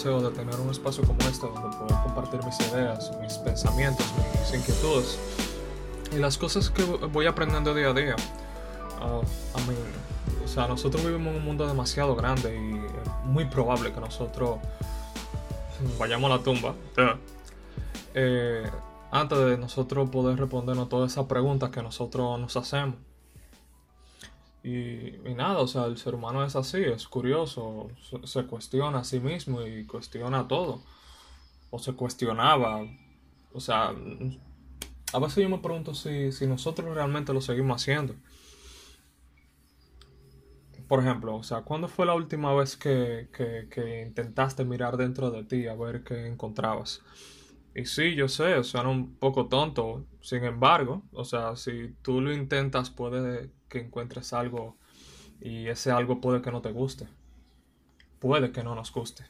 deseo de tener un espacio como este donde poder compartir mis ideas, mis pensamientos, mis inquietudes y las cosas que voy aprendiendo día a día. Uh, o sea, nosotros vivimos en un mundo demasiado grande y es muy probable que nosotros vayamos a la tumba. Eh, antes de nosotros poder respondernos todas esas preguntas que nosotros nos hacemos. Y, nada, o sea, el ser humano es así, es curioso, se, cuestiona a sí mismo y cuestiona todo. O se cuestionaba. O sea, a veces yo me pregunto si, si nosotros realmente lo seguimos haciendo. Por ejemplo, o sea, ¿cuándo fue la última vez que, que, que intentaste mirar dentro de ti a ver qué encontrabas? Y sí, yo sé, suena un poco tonto. Sin embargo, o sea, si tú lo intentas, puede que encuentres algo y ese algo puede que no te guste. Puede que no nos guste.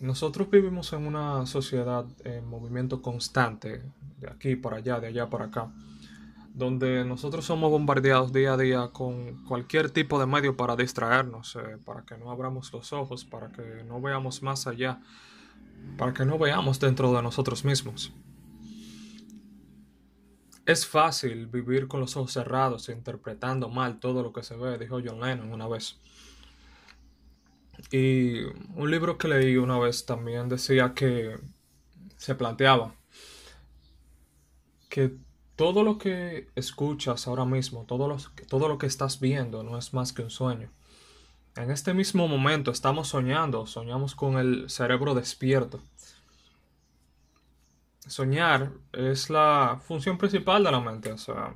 Nosotros vivimos en una sociedad en movimiento constante, de aquí para allá, de allá para acá, donde nosotros somos bombardeados día a día con cualquier tipo de medio para distraernos, eh, para que no abramos los ojos, para que no veamos más allá para que no veamos dentro de nosotros mismos. Es fácil vivir con los ojos cerrados e interpretando mal todo lo que se ve, dijo John Lennon una vez. Y un libro que leí una vez también decía que se planteaba que todo lo que escuchas ahora mismo, todo todo lo que estás viendo no es más que un sueño. En este mismo momento estamos soñando, soñamos con el cerebro despierto. Soñar es la función principal de la mente, o sea,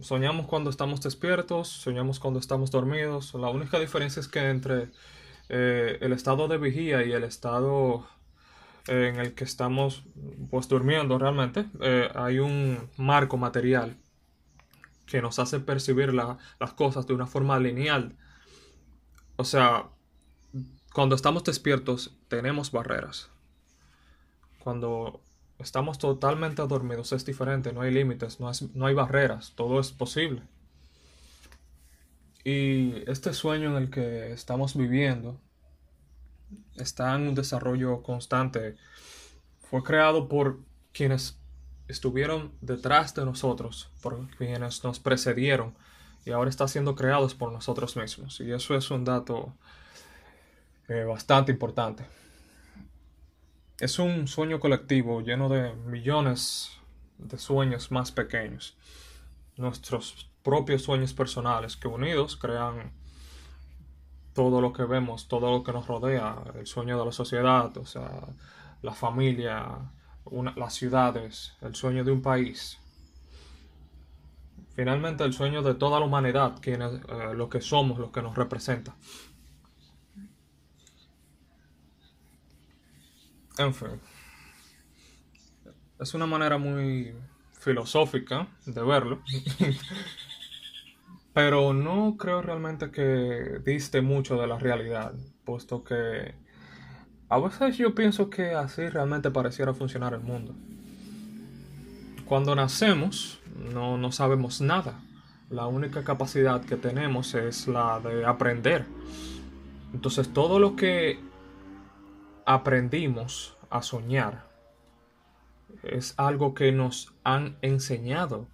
soñamos cuando estamos despiertos, soñamos cuando estamos dormidos. La única diferencia es que entre eh, el estado de vigía y el estado eh, en el que estamos pues durmiendo realmente, eh, hay un marco material que nos hace percibir las cosas de una forma lineal o sea, cuando estamos despiertos tenemos barreras. Cuando estamos totalmente dormidos es diferente, no hay límites, no, no hay barreras, todo es posible. Y este sueño en el que estamos viviendo está en un desarrollo constante. Fue creado por quienes estuvieron detrás de nosotros, por quienes nos precedieron y ahora está siendo creados por nosotros mismos. Y eso es un dato eh, bastante importante. Es un sueño colectivo lleno de millones de sueños más pequeños. Nuestros propios sueños personales que unidos crean todo lo que vemos, todo lo que nos rodea, el sueño de la sociedad, o sea, la familia, las ciudades, el sueño de un país, Finalmente el sueño de toda la humanidad, quienes, eh, lo que somos, lo que nos representa. En fin. Es una manera muy filosófica de verlo. Pero no creo realmente que diste mucho de la realidad, puesto que a veces yo pienso que así realmente pareciera funcionar el mundo. Cuando nacemos, no, no sabemos nada. La única capacidad que tenemos es la de aprender. Entonces todo lo que aprendimos a soñar es algo que nos han enseñado.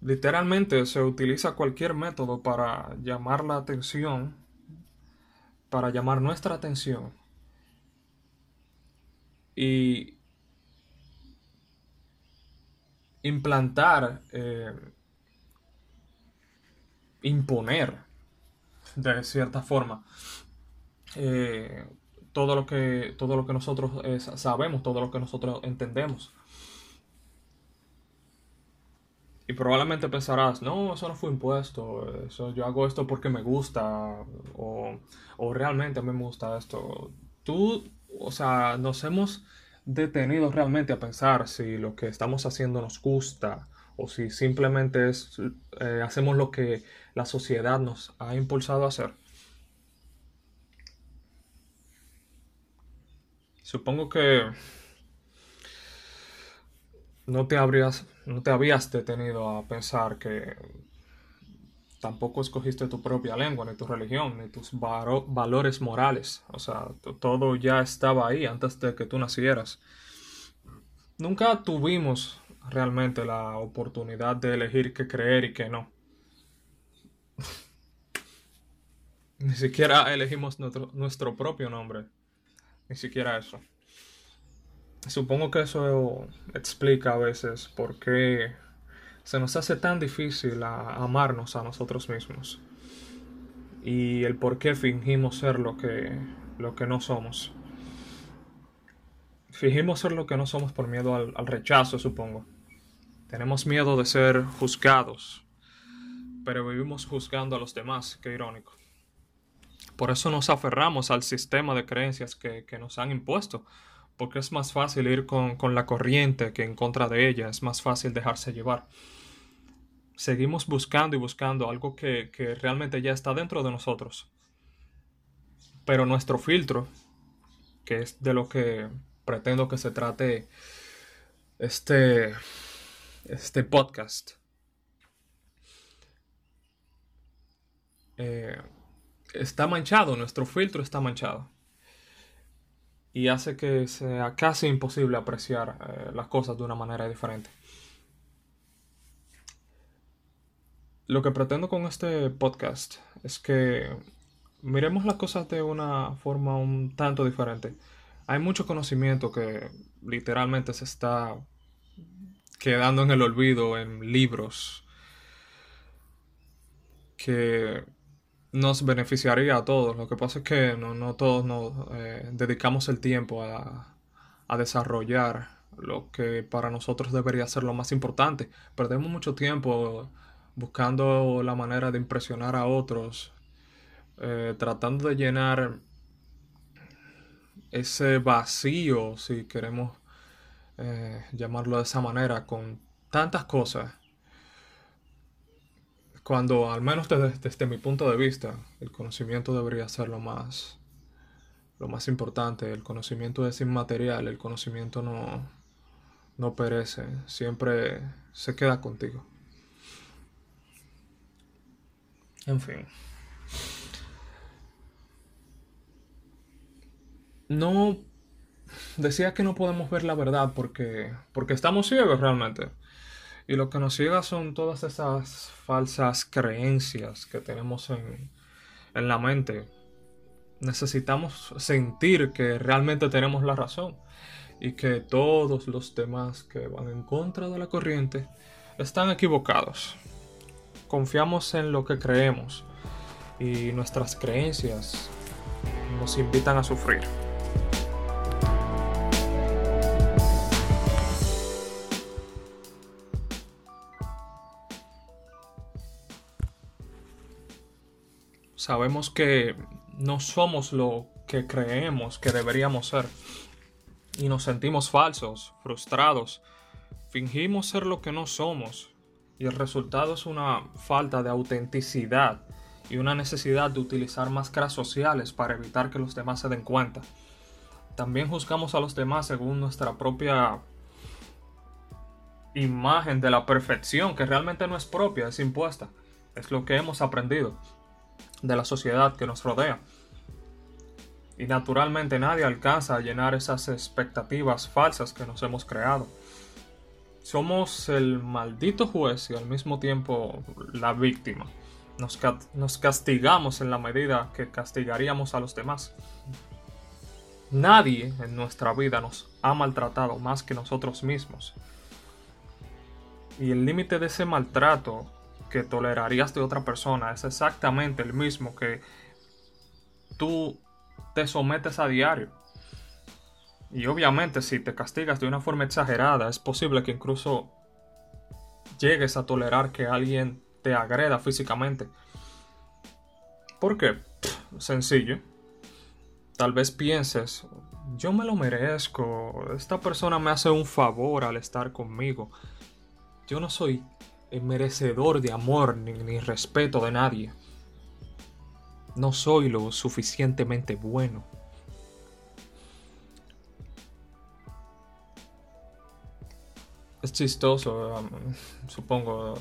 Literalmente se utiliza cualquier método para llamar la atención, para llamar nuestra atención. Y implantar, eh, imponer de cierta forma eh, todo lo que todo lo que nosotros eh, sabemos, todo lo que nosotros entendemos. Y probablemente pensarás, no, eso no fue impuesto, eso, yo hago esto porque me gusta, o, o realmente a mí me gusta esto. Tú, o sea, nos hemos detenidos realmente a pensar si lo que estamos haciendo nos gusta o si simplemente es, eh, hacemos lo que la sociedad nos ha impulsado a hacer. Supongo que no te habrías, no te habías detenido a pensar que tampoco escogiste tu propia lengua, ni tu religión, ni tus valores morales. O sea, todo ya estaba ahí antes de que tú nacieras. Nunca tuvimos realmente la oportunidad de elegir qué creer y qué no. Ni siquiera elegimos nuestro, nuestro propio nombre. Ni siquiera eso. Supongo que eso explica a veces por qué se nos hace tan difícil amarnos a nosotros mismos. Y el por qué fingimos ser lo que, lo que no somos. Fingimos ser lo que no somos por miedo al, al rechazo, supongo. Tenemos miedo de ser juzgados, pero vivimos juzgando a los demás, qué irónico. Por eso nos aferramos al sistema de creencias que, nos han impuesto, porque es más fácil ir con, la corriente que en contra de ella, es más fácil dejarse llevar. Seguimos buscando y buscando algo que, que realmente ya está dentro de nosotros. Pero nuestro filtro, que es de lo que pretendo que se trate este, este podcast, eh, está manchado, nuestro filtro está manchado. Y hace que sea casi imposible apreciar eh, las cosas de una manera diferente. Lo que pretendo con este podcast es que miremos las cosas de una forma un tanto diferente. Hay mucho conocimiento que literalmente se está quedando en el olvido en libros que nos beneficiaría a todos. Lo que pasa es que no, todos nos eh, dedicamos el tiempo a, a, desarrollar lo que para nosotros debería ser lo más importante. Perdemos mucho tiempo buscando la manera de impresionar a otros, eh, tratando de llenar ese vacío, si queremos eh, llamarlo de esa manera, con tantas cosas cuando, al menos desde, mi punto de vista, el conocimiento debería ser lo más, lo más importante. El conocimiento es inmaterial, el conocimiento no, no perece, siempre se queda contigo. En fin. No decía que no podemos ver la verdad porque porque estamos ciegos realmente. Y lo que nos ciega son todas esas falsas creencias que tenemos en, la mente. Necesitamos sentir que realmente tenemos la razón y que todos los demás que van en contra de la corriente están equivocados. Confiamos en lo que creemos y nuestras creencias nos invitan a sufrir. Sabemos que no somos lo que creemos que deberíamos ser. Y nos sentimos falsos, frustrados. Fingimos ser lo que no somos. Y el resultado es una falta de autenticidad y una necesidad de utilizar máscaras sociales para evitar que los demás se den cuenta. También juzgamos a los demás según nuestra propia imagen de la perfección, que realmente no es propia, es impuesta. Es lo que hemos aprendido de la sociedad que nos rodea. Y naturalmente nadie alcanza a llenar esas expectativas falsas que nos hemos creado. Somos el maldito juez y al mismo tiempo la víctima. Nos, nos castigamos en la medida que castigaríamos a los demás. Nadie en nuestra vida nos ha maltratado más que nosotros mismos. Y el límite de ese maltrato que tolerarías de otra persona es exactamente el mismo que tú te sometes a diario. Y obviamente si te castigas de una forma exagerada, es posible que incluso llegues a tolerar que alguien te agreda físicamente. ¿Por qué? sencillo. Tal vez pienses, yo me lo merezco, esta persona me hace un favor al estar conmigo. Yo no soy merecedor de amor ni, respeto de nadie. No soy lo suficientemente bueno. Es chistoso, um, supongo,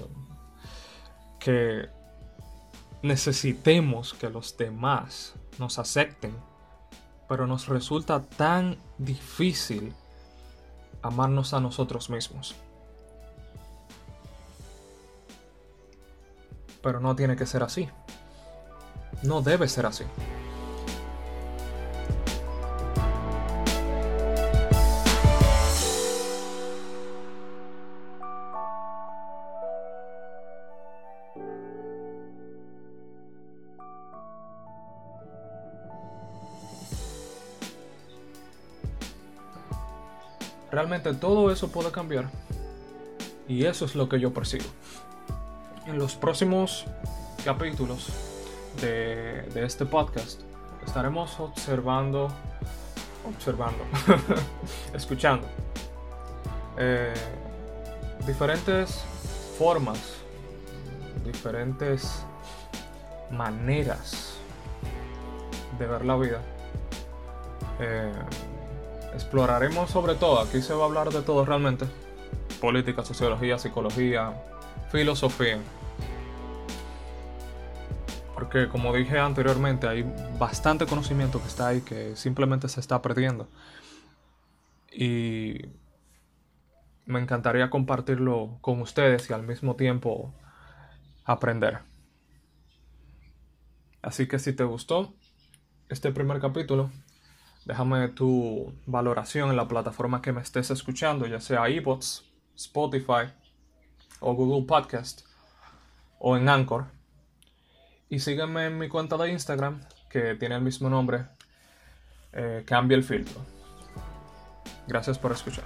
que necesitemos que los demás nos acepten, pero nos resulta tan difícil amarnos a nosotros mismos. Pero no tiene que ser así. No debe ser así. Realmente todo eso puede cambiar. Y eso es lo que yo persigo. En los próximos capítulos de, este podcast estaremos observando, observando, escuchando eh, diferentes formas, diferentes maneras de ver la vida. Eh, exploraremos sobre todo, aquí se va a hablar de todo realmente, política, sociología, psicología, filosofía. Porque como dije anteriormente, hay bastante conocimiento que está ahí que simplemente se está perdiendo. Y me encantaría compartirlo con ustedes y al mismo tiempo aprender. Así que si te gustó este primer capítulo, Déjame tu valoración en la plataforma que me estés escuchando, ya sea iBots, Spotify o Google Podcast o en Anchor. Y sígueme en mi cuenta de Instagram que tiene el mismo nombre, eh, Cambia el filtro. Gracias por escuchar.